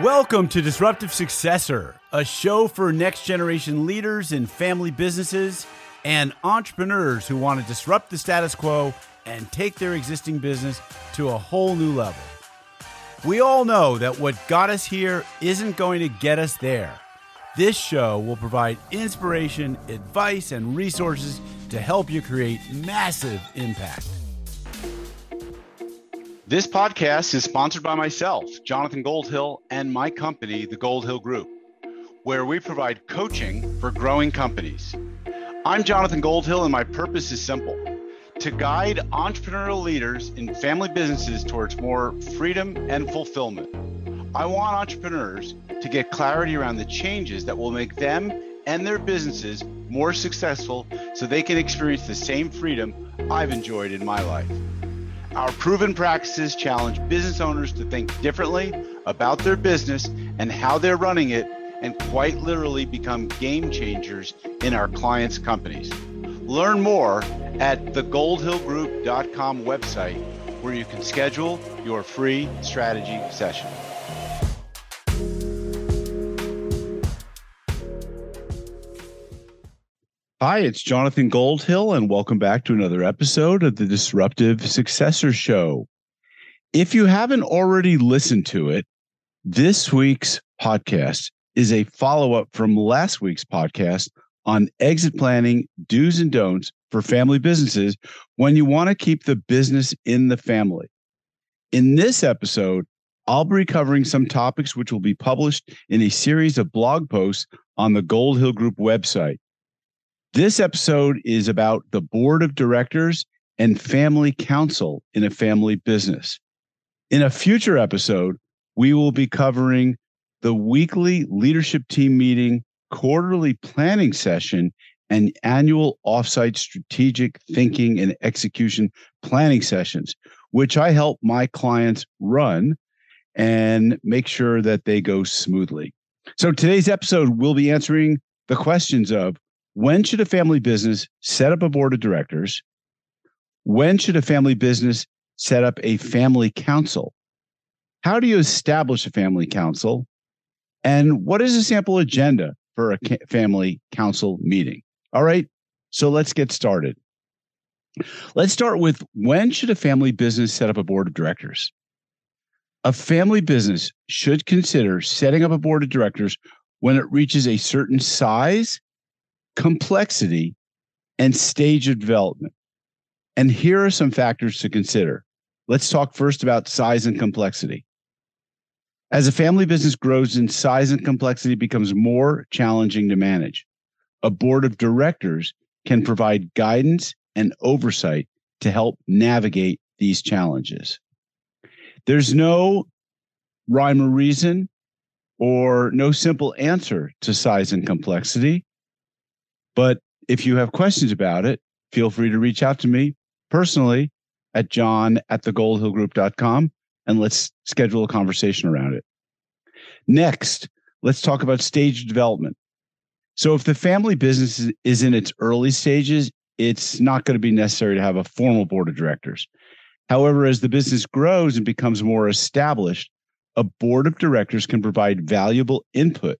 Welcome to Disruptive Successor, a show for next generation leaders in family businesses and entrepreneurs who want to disrupt the status quo and take their existing business to a whole new level. We all know that what got us here isn't going to get us there. This show will provide inspiration, advice, and resources to help you create massive impact. This podcast is sponsored by myself, Jonathan Goldhill, and my company, the Goldhill Group, where we provide coaching for growing companies. I'm Jonathan Goldhill, and my purpose is simple to guide entrepreneurial leaders in family businesses towards more freedom and fulfillment. I want entrepreneurs to get clarity around the changes that will make them and their businesses more successful so they can experience the same freedom I've enjoyed in my life. Our proven practices challenge business owners to think differently about their business and how they're running it, and quite literally become game changers in our clients' companies. Learn more at thegoldhillgroup.com website, where you can schedule your free strategy session. Hi, it's Jonathan Goldhill, and welcome back to another episode of the Disruptive Successor Show. If you haven't already listened to it, this week's podcast is a follow up from last week's podcast on exit planning, do's and don'ts for family businesses when you want to keep the business in the family. In this episode, I'll be covering some topics which will be published in a series of blog posts on the Goldhill Group website. This episode is about the board of directors and family council in a family business. In a future episode, we will be covering the weekly leadership team meeting, quarterly planning session, and annual offsite strategic thinking and execution planning sessions, which I help my clients run and make sure that they go smoothly. So today's episode will be answering the questions of when should a family business set up a board of directors? When should a family business set up a family council? How do you establish a family council? And what is a sample agenda for a family council meeting? All right, so let's get started. Let's start with when should a family business set up a board of directors? A family business should consider setting up a board of directors when it reaches a certain size complexity, and stage of development. And here are some factors to consider. Let's talk first about size and complexity. As a family business grows in size and complexity becomes more challenging to manage. A board of directors can provide guidance and oversight to help navigate these challenges. There's no rhyme or reason or no simple answer to size and complexity. But if you have questions about it, feel free to reach out to me personally at john at thegoldhillgroup.com and let's schedule a conversation around it. Next, let's talk about stage development. So if the family business is in its early stages, it's not going to be necessary to have a formal board of directors. However, as the business grows and becomes more established, a board of directors can provide valuable input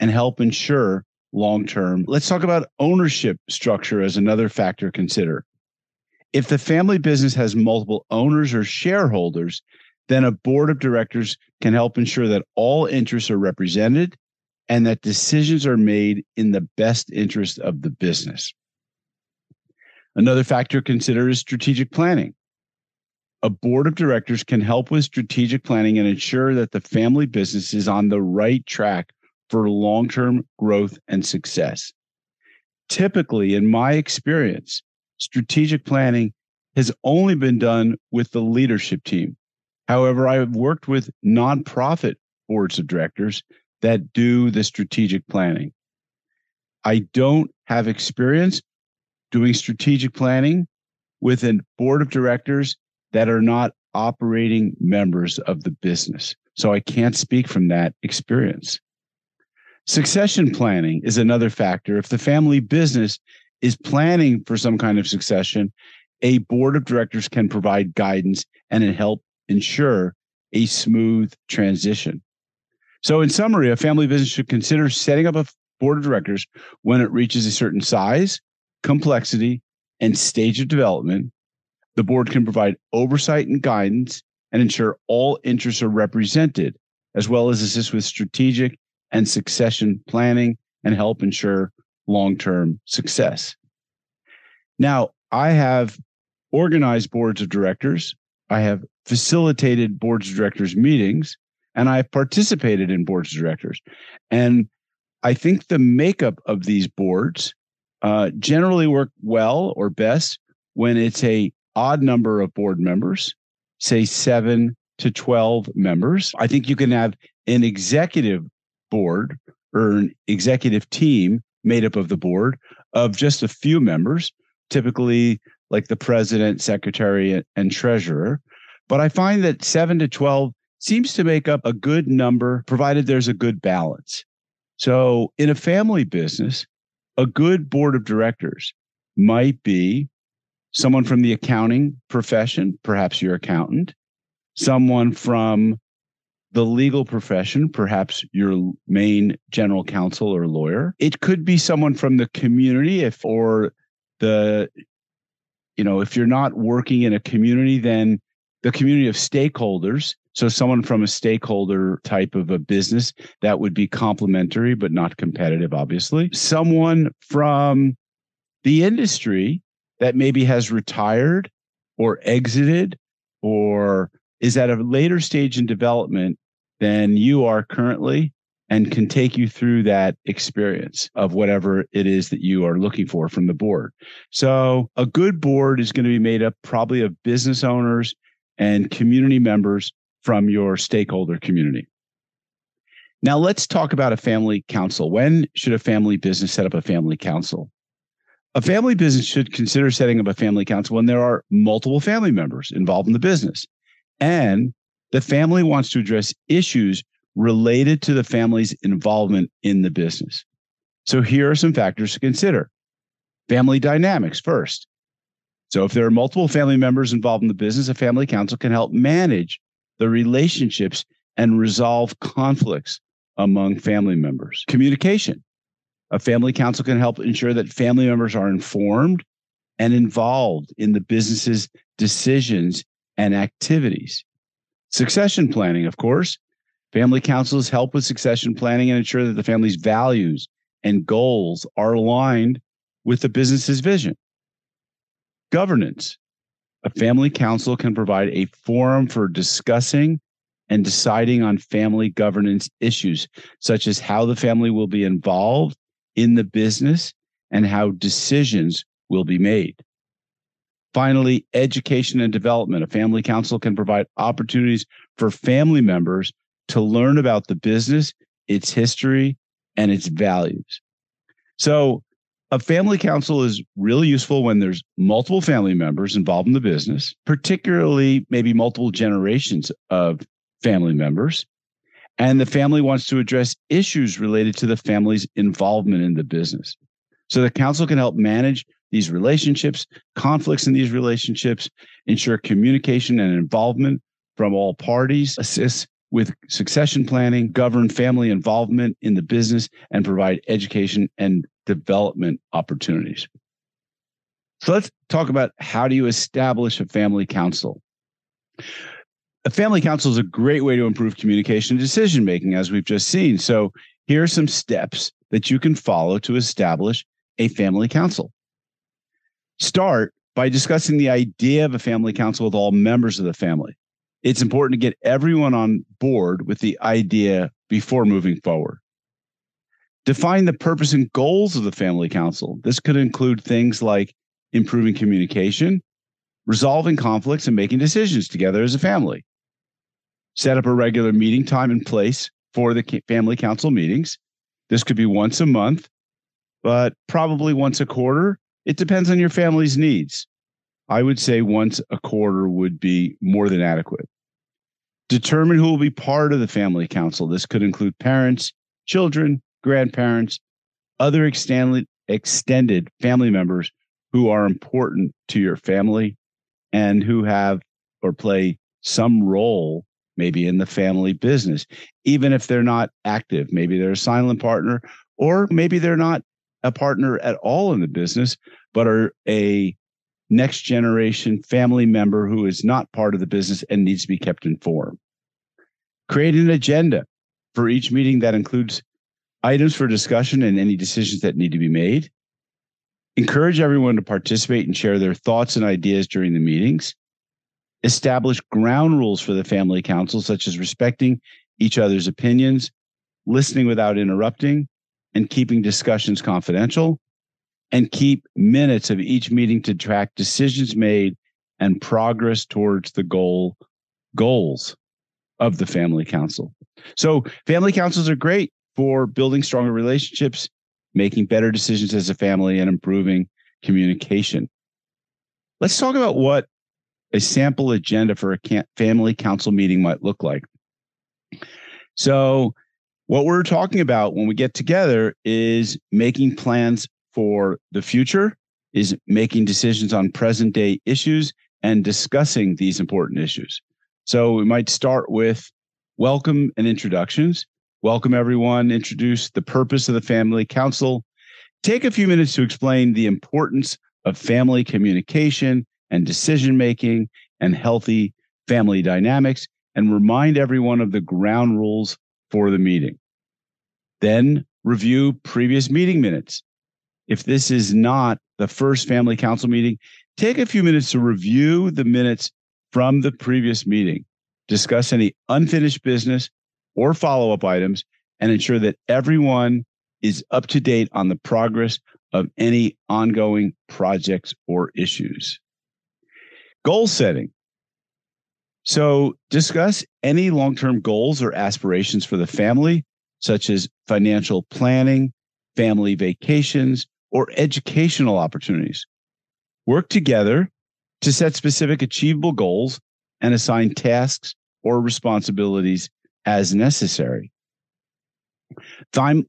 and help ensure long term. Let's talk about ownership structure as another factor to consider. If the family business has multiple owners or shareholders, then a board of directors can help ensure that all interests are represented and that decisions are made in the best interest of the business. Another factor to consider is strategic planning. A board of directors can help with strategic planning and ensure that the family business is on the right track for long term growth and success. Typically, in my experience, strategic planning has only been done with the leadership team. However, I have worked with nonprofit boards of directors that do the strategic planning. I don't have experience doing strategic planning with a board of directors that are not operating members of the business. So I can't speak from that experience. Succession planning is another factor. If the family business is planning for some kind of succession, a board of directors can provide guidance and help ensure a smooth transition. So, in summary, a family business should consider setting up a board of directors when it reaches a certain size, complexity, and stage of development. The board can provide oversight and guidance and ensure all interests are represented, as well as assist with strategic and succession planning and help ensure long term success. Now, I have organized boards of directors, I have facilitated boards of directors meetings, and I've participated in boards of directors. And I think the makeup of these boards uh, generally work well or best when it's a odd number of board members, say seven to 12 members. I think you can have an executive board or an executive team made up of the board of just a few members, typically like the president, secretary, and treasurer. But I find that seven to 12 seems to make up a good number, provided there's a good balance. So in a family business, a good board of directors might be someone from the accounting profession, perhaps your accountant, someone from the legal profession, perhaps your main general counsel or lawyer. It could be someone from the community if or the you know, if you're not working in a community then the community of stakeholders. So, someone from a stakeholder type of a business that would be complementary but not competitive, obviously. Someone from the industry that maybe has retired or exited or is at a later stage in development than you are currently and can take you through that experience of whatever it is that you are looking for from the board. So, a good board is going to be made up probably of business owners and community members from your stakeholder community. Now, let's talk about a family council. When should a family business set up a family council? A family business should consider setting up a family council when there are multiple family members involved in the business and the family wants to address issues related to the family's involvement in the business. So, here are some factors to consider family dynamics first. So if there are multiple family members involved in the business, a family council can help manage the relationships and resolve conflicts among family members. Communication. A family council can help ensure that family members are informed and involved in the business's decisions and activities. Succession planning, of course. Family councils help with succession planning and ensure that the family's values and goals are aligned with the business's vision. Governance. A family council can provide a forum for discussing and deciding on family governance issues, such as how the family will be involved in the business and how decisions will be made. Finally, education and development. A family council can provide opportunities for family members to learn about the business, its history, and its values. So, a family council is really useful when there's multiple family members involved in the business, particularly maybe multiple generations of family members. And the family wants to address issues related to the family's involvement in the business. So the council can help manage these relationships, conflicts in these relationships, ensure communication and involvement from all parties, assist with succession planning, govern family involvement in the business, and provide education and development opportunities. So let's talk about how do you establish a family council. A family council is a great way to improve communication and decision making, as we've just seen. So here are some steps that you can follow to establish a family council. Start by discussing the idea of a family council with all members of the family. It's important to get everyone on board with the idea before moving forward. Define the purpose and goals of the family council. This could include things like improving communication, resolving conflicts, and making decisions together as a family. Set up a regular meeting time and place for the family council meetings. This could be once a month, but probably once a quarter. It depends on your family's needs. I would say once a quarter would be more than adequate. Determine who will be part of the family council. This could include parents, children, grandparents, other extended, family members who are important to your family and who have or play some role maybe in the family business, even if they're not active. Maybe they're a silent partner, or maybe they're not a partner at all in the business, but are a next generation family member who is not part of the business and needs to be kept informed. Create an agenda for each meeting that includes items for discussion and any decisions that need to be made. Encourage everyone to participate and share their thoughts and ideas during the meetings. Establish ground rules for the family council, such as respecting each other's opinions, listening without interrupting, and keeping discussions confidential. And keep minutes of each meeting to track decisions made and progress towards the goal goals of the family council. So, family councils are great for building stronger relationships, making better decisions as a family, and improving communication. Let's talk about what a sample agenda for a family council meeting might look like. So, what we're talking about when we get together is making plans for the future, is making decisions on present day issues and discussing these important issues. So, we might start with welcome and introductions. Welcome, everyone. Introduce the purpose of the Family Council. Take a few minutes to explain the importance of family communication and decision making and healthy family dynamics, and remind everyone of the ground rules for the meeting. Then review previous meeting minutes. If this is not the first family council meeting, take a few minutes to review the minutes from the previous meeting. Discuss any unfinished business or follow up items and ensure that everyone is up to date on the progress of any ongoing projects or issues. Goal setting. So, discuss any long term goals or aspirations for the family, such as financial planning, family vacations, or educational opportunities. Work together to set specific achievable goals and assign tasks or responsibilities as necessary.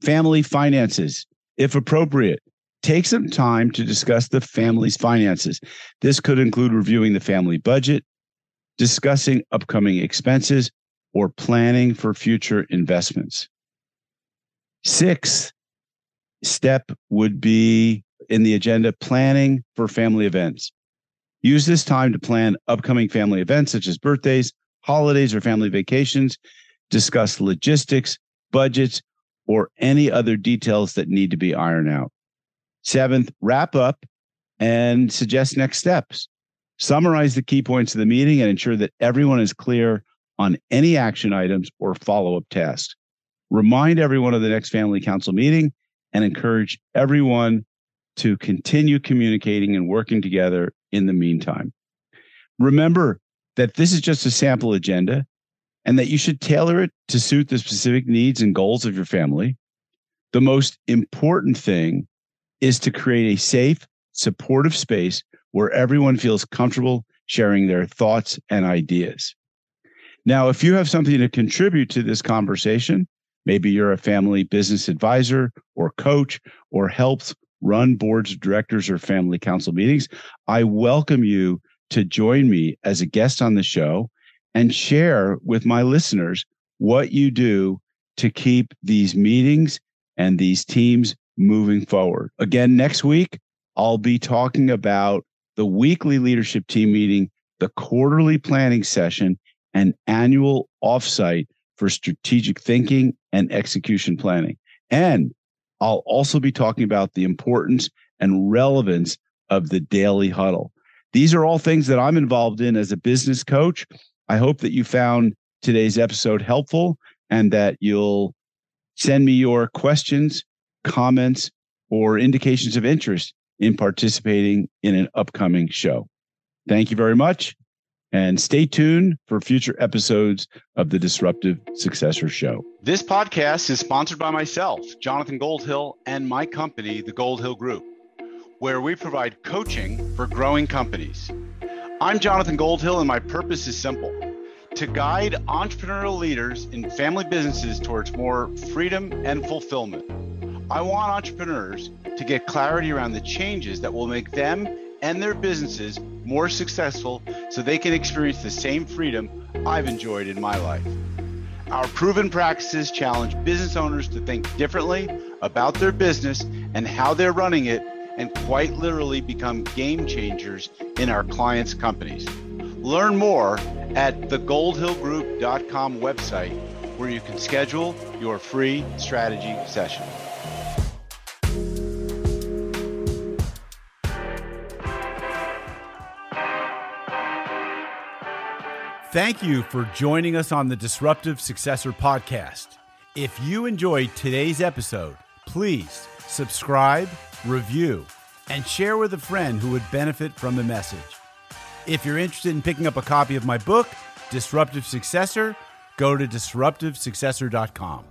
family finances, if appropriate, take some time to discuss the family's finances. This could include reviewing the family budget, discussing upcoming expenses, or planning for future investments. Sixth step would be in the agenda planning for family events. Use this time to plan upcoming family events such as birthdays, holidays, or family vacations discuss logistics, budgets, or any other details that need to be ironed out. Seventh, wrap up and suggest next steps. Summarize the key points of the meeting and ensure that everyone is clear on any action items or follow up tasks. Remind everyone of the next family council meeting and encourage everyone to continue communicating and working together in the meantime. Remember that this is just a sample agenda and that you should tailor it to suit the specific needs and goals of your family. The most important thing is to create a safe, supportive space where everyone feels comfortable sharing their thoughts and ideas. Now, if you have something to contribute to this conversation, maybe you're a family business advisor or coach or helps run boards of directors or family council meetings, I welcome you to join me as a guest on the show and share with my listeners what you do to keep these meetings and these teams moving forward. Again, next week, I'll be talking about the weekly leadership team meeting, the quarterly planning session, and annual offsite for strategic thinking and execution planning. And I'll also be talking about the importance and relevance of the daily huddle. These are all things that I'm involved in as a business coach I hope that you found today's episode helpful and that you'll send me your questions, comments, or indications of interest in participating in an upcoming show. Thank you very much. And stay tuned for future episodes of the Disruptive Successor Show. This podcast is sponsored by myself, Jonathan Goldhill, and my company, the Goldhill Group, where we provide coaching for growing companies. I'm Jonathan Goldhill, and my purpose is simple to guide entrepreneurial leaders in family businesses towards more freedom and fulfillment. I want entrepreneurs to get clarity around the changes that will make them and their businesses more successful so they can experience the same freedom I've enjoyed in my life. Our proven practices challenge business owners to think differently about their business and how they're running it, and quite literally become game changers in our clients' companies. Learn more at thegoldhillgroup.com website, where you can schedule your free strategy session. Thank you for joining us on the Disruptive Successor podcast. If you enjoyed today's episode, please subscribe, review, and share with a friend who would benefit from the message. If you're interested in picking up a copy of my book, Disruptive Successor, go to disruptivesuccessor.com.